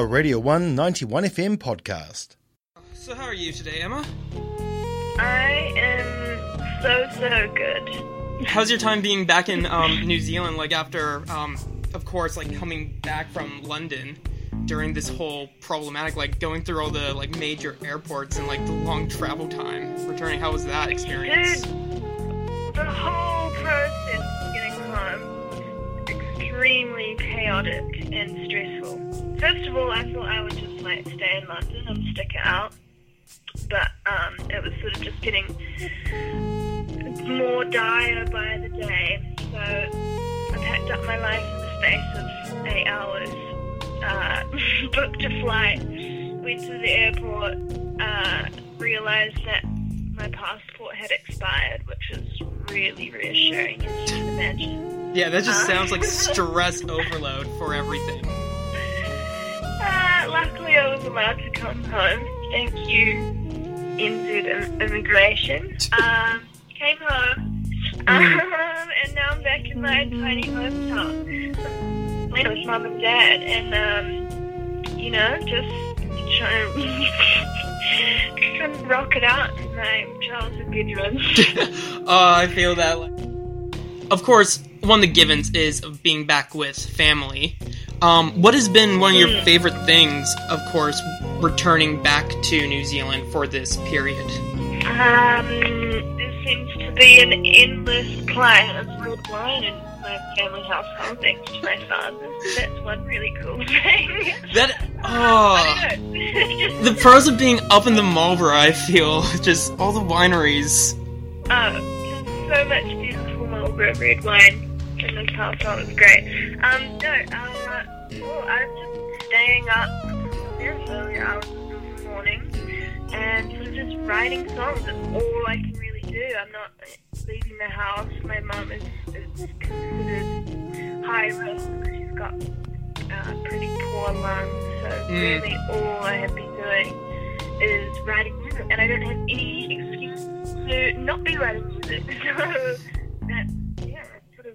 a Radio 1 91 FM podcast. So, how are you today, Emma? I am so, so good. How's your time being back in um, New Zealand, like after, um, of course, like coming back from London during this whole problematic, like going through all the like major airports and like the long travel time returning? How was that experience? Dude, the whole process of getting home extremely chaotic and stressful. First of all, I thought I would just like stay in London and stick it out, but um, it was sort of just getting more dire by the day. So I packed up my life in the space of eight hours, uh, booked a flight, went to the airport, uh, realized that my passport had expired, which was really reassuring, as you can imagine. Yeah, that just Huh? sounds like stress overload for everything. Luckily, I was allowed to come home. Thank you, NZ Immigration. Um, came home, um, and now I'm back in my tiny hometown with mum and dad, and um, you know, just trying to, trying to rock it out in my childhood bedroom. Uh, I feel that. Of course, one of the givens is of being back with family. Um, what has been one of your favorite things, of course, returning back to New Zealand for this period? Um, there seems to be an endless supply of red wine in my family household, thanks to my father. That's one really cool thing. That oh, I don't know. the pros of being up in the Marlborough, I feel just all the wineries. oh, so much beautiful Marlborough red wine in this household. It's great. Um, no, uh, well, I was just staying up very early hours of the morning and sort of just writing songs. That's all I can really do. I'm not leaving the house. My mum is, is considered high risk because she's got uh, pretty poor lungs. So Mm. really, all I have been doing is writing music, and I don't have any excuse to not be writing music. So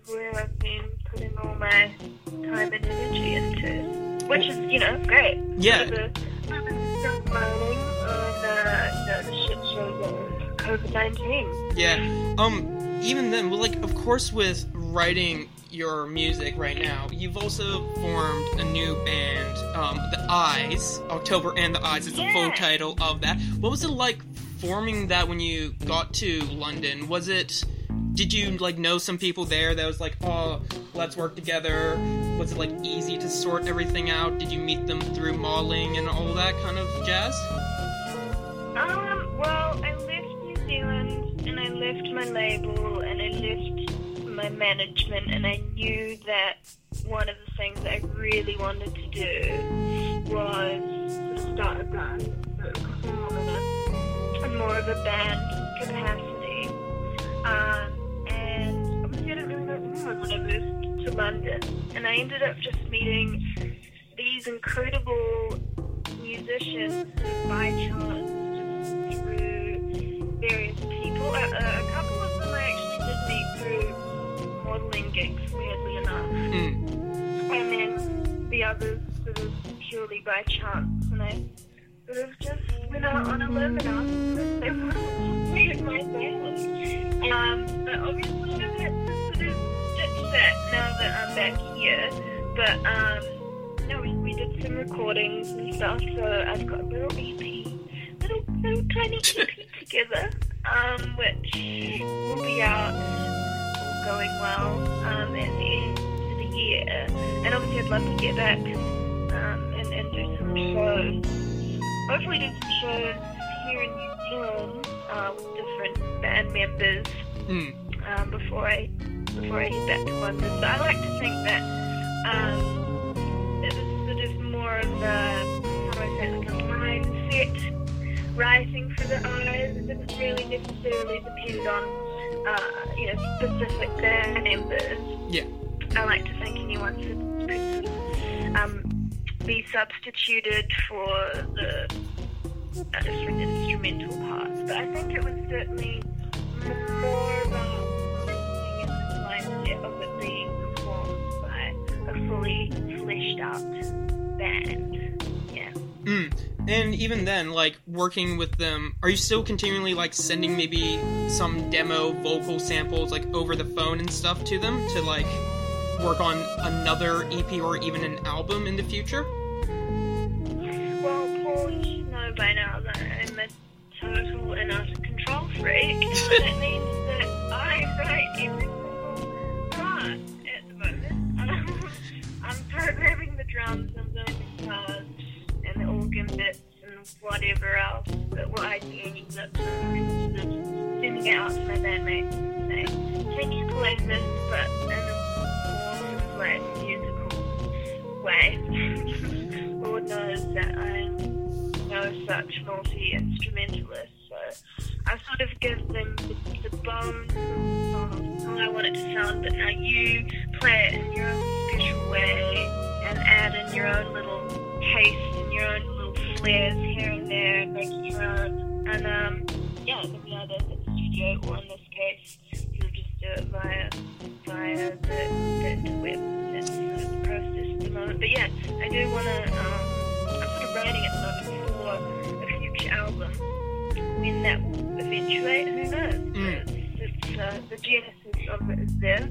where I've been putting all my time and energy into, which is you know great. Yeah. Sort of the learning on uh, the shit show of COVID nineteen. Yeah. Um. Even then, well, like, of course, with writing your music right now, you've also formed a new band, um, The Eyes. October and the Eyes is the full title of that. What was it like forming that when you got to London? Was it? Did you like know some people there that was like, oh, let's work together? Was it like easy to sort everything out? Did you meet them through modeling and all that kind of jazz? Um, well, I left New Zealand and I left my label and I left my management and I knew that one of the things I really wanted to do was to start a band, more of a band capacity. Um, when I moved to London and I ended up just meeting these incredible musicians by chance through various people. A, a, a couple of them I actually did meet through modelling gigs, weirdly enough. Mm. And then the others sort of purely by chance. And I sort of just went out on a limb and asked if they wanted to be in my band. Um, but obviously now that I'm back here. But um, no, we, we did some recordings and stuff, so I've got a little EP, little little tiny EP together, um, which will be out all going well um, at the end of the year. And obviously, I'd love to get back um, and, and do some shows. Hopefully, do some shows here in New Zealand uh, with different band members Mm. um, before I before I head back to London. So I like to think that um, it was sort of more of a how do I say like a mindset writing for the eyes. It didn't really necessarily depend on uh, you know specific band members. Yeah. I like to think anyone could, could sort of, um, be substituted for the uh, different instrumental parts. But I think it was certainly more And even then, like working with them, are you still continually like sending maybe some demo vocal samples like over the phone and stuff to them to like work on another EP or even an album in the future? Well, Paul, you know by now that I'm a total and utter control freak. But I do is that I'm sort of sending it out to my bandmates and this, but in a musical way? Lord knows that I'm no such multi instrumentalist, so I sort of give them the, bones of how I want it to sound, but now you play it in your own special way and add in your own little taste and your own little here and there make your own. And um, yeah, then we either at the studio or in this case, you'll just do it via via the, the interweb. That's the process at the moment. But yeah, I do want to. Um, I'm sort of writing at the moment for a future album. When that will eventuate, who knows? Mm. It's, it's, uh, the genesis of it is there.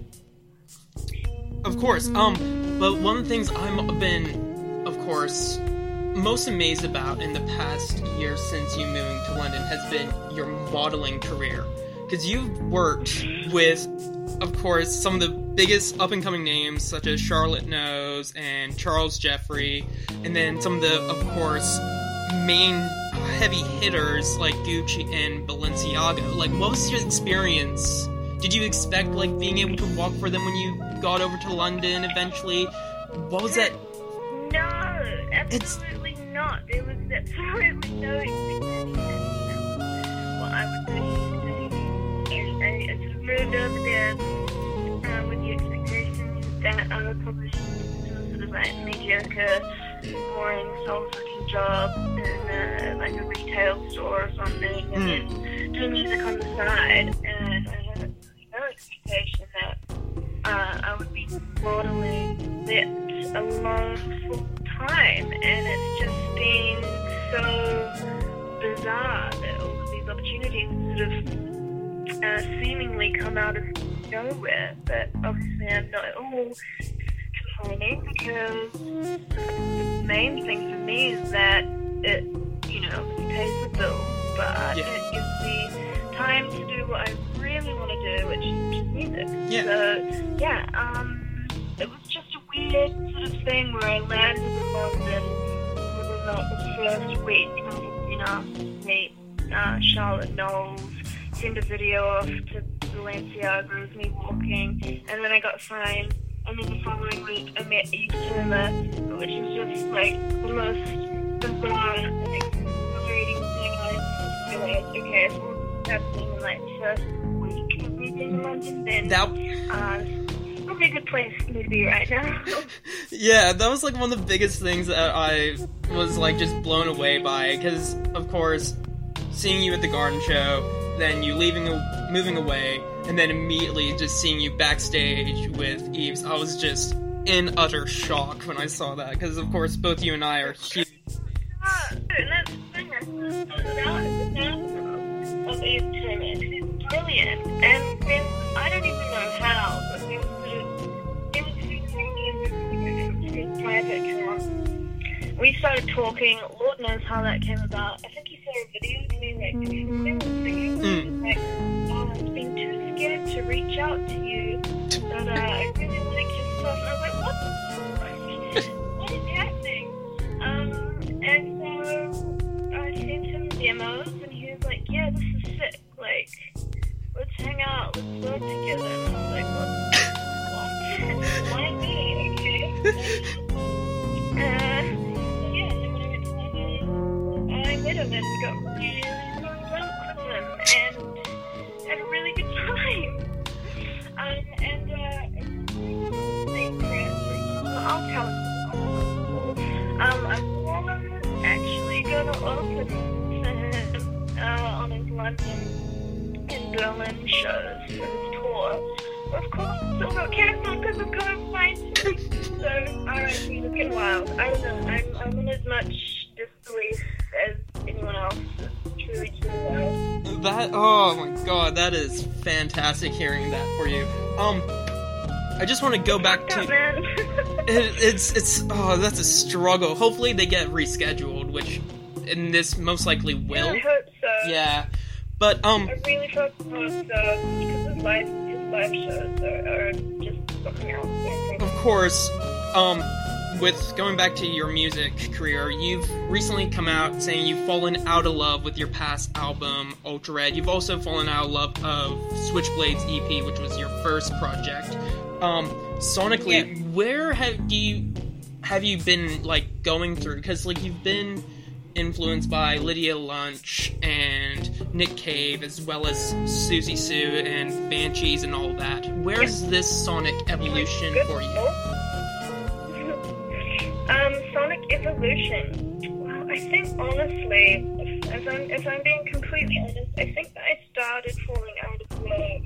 Of course. Um, but one of the things I've been, of course, most amazed about in the past year since you moving to London has been your modeling career. Because you've worked with, of course, some of the biggest up and coming names such as Charlotte Knowles and Charles Jeffrey, and then some of the, of course, main heavy hitters like Gucci and Balenciaga. Like, what was your experience? Did you expect like being able to walk for them when you got over to London eventually? What was that? No, absolutely not. There was absolutely no expectation. Well, I would say I, I, I sort moved over there uh, with the expectation that I would probably do sort of like mediocre, boring, soul-sucking job in uh, like a retail store or something, and then do music on the side. And I had no expectation that uh, I would be modeling that alone full time, and it's just been so bizarre that all of these opportunities sort of uh, seemingly come out of nowhere. But obviously, I'm not at all complaining because the main thing for me is that it, you know, pays the bills, but Yeah. it gives me time to do what I really want to do, which is music. Yeah. So yeah, um, weird sort of thing where I landed in London within like the first week. I had been asked to meet uh, Charlotte Knowles, send a video off to Balenciaga of me walking, and then I got signed. And then the following week, I met Turner, which is just like the most bizarre and exhilarating thing. I realized, okay, if all this is happening in like the first week of me being in London, then That uh, a good place to be right now. yeah, that was like one of the biggest things that I was like just blown away by. Because of course, seeing you at the garden show, then you leaving, moving away, and then immediately just seeing you backstage with Eves, I was just in utter shock when I saw that. Because of course, both you and I are huge. Started talking. Lord knows how that came about. I think he saw a video of me like singing. Mm. Like, oh, I've been too scared to reach out to you, but uh, I really like your stuff. And I was like, what? what is happening? Um, and so I sent him demos, and he was like, yeah, this is sick. Like, let's hang out, let's work together. And I was like, what? what? Why me? Okay. uh, London and Berlin shows for tour. Of course, because So, Looking Wild. I don't know, I'm, I'm in as much disbelief as anyone else. That, oh my god, that is fantastic hearing that for you. Um, I just want to go back to it, it's it's oh that's a struggle. Hopefully they get rescheduled, which in this most likely will. I hope so. Yeah, but um, I really hope so, so because his live, his live shows are, are just something else. Of course, um, with going back to your music career, you've recently come out saying you've fallen out of love with your past album, Ultra Red. You've also fallen out of love of Switchblades EP, which was your first project. Um, sonically, where have you have you been like going through? Because like you've been influenced by Lydia Lunch and Nick Cave, as well as Siouxsie Sioux and Banshees and all that. Where's this sonic evolution for you? um, Sonic Evolution. Well, I think honestly, if, if I'm if I'm being completely honest, I think that I started falling out of love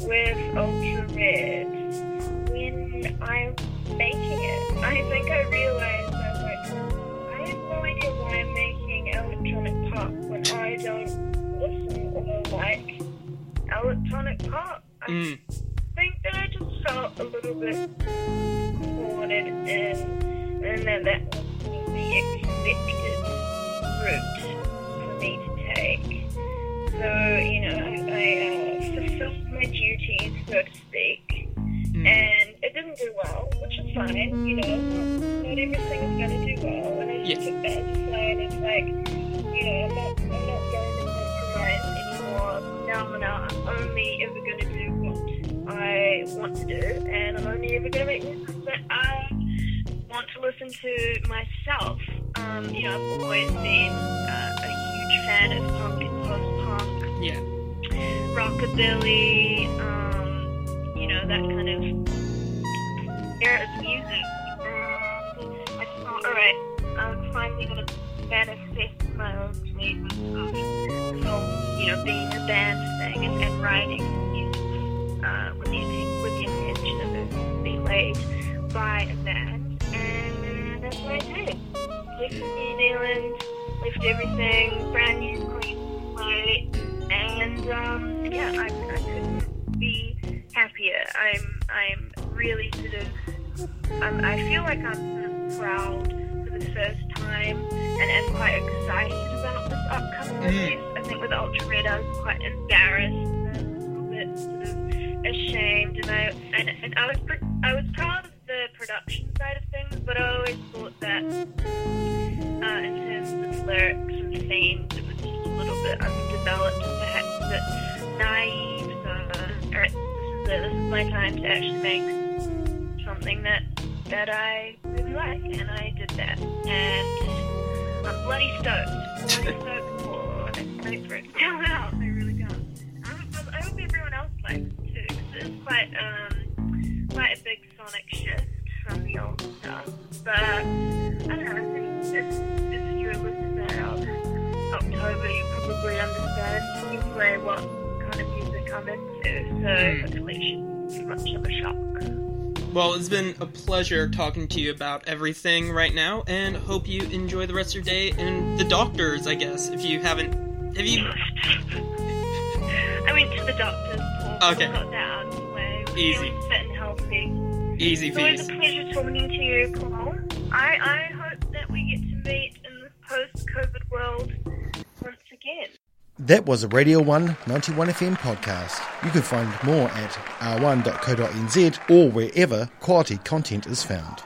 with Ultra Red when I was making it. I think I realized pop. I Mm, think that I just felt a little bit cornered in, and that that was the expected route for me to take. So, you know, I, I uh, fulfilled my duties, so to speak, mm, and it didn't do well, which is fine, you know, not, everything is going to do well, and I just Yeah. took that as a like, you know, I'm not, I'm not going Now I'm, only ever going to do what I want to do, and I'm only ever going to make music that I want to listen to myself. Um, you know, I've always been uh, a huge fan of punk and post-punk yeah. rockabilly, um, you know, that kind of era of music. And I thought, alright, I'm finally going to manifest my own flavors know, being a band thing and, and writing music uh, with, the, with the intention of it being played by a band. And that's what I did. In New Zealand, left everything brand new, clean slate, and um, yeah, I, I couldn't be happier. I'm I'm really sort of um, I feel like I'm sort of proud for the first time and, am quite excited about this upcoming Mm. release. I think with Ultra Red I was quite embarrassed and a little bit sort of ashamed, and I and, and I was pr- I was proud of the production side of things, but I always thought that uh, in terms of lyrics and themes, it was just a little bit underdeveloped, perhaps a bit naive. So, alright, this is it. This is my time to actually make something that that I really like, and I did that. And I'm bloody stoked. Bloody stoked um quite a big sonic shift from the old stuff. But I don't know. I think if, if you're a listener of October, you probably understand anyway what kind of music I'm into. So Mm. hopefully it shouldn't be much of a shock. Well, it's been a pleasure talking to you about everything right now, and hope you enjoy the rest of your day and the doctors. I guess if you haven't, have you? I went to the doctor's. Okay. Got that out of the way. We're Easy. feeling fit and healthy. Easy It's always a pleasure talking to you, Paul. I, I hope that we get to meet in this post-COVID world once again. That was a Radio 1 91 FM podcast. You can find more at r1.co.nz or wherever quality content is found.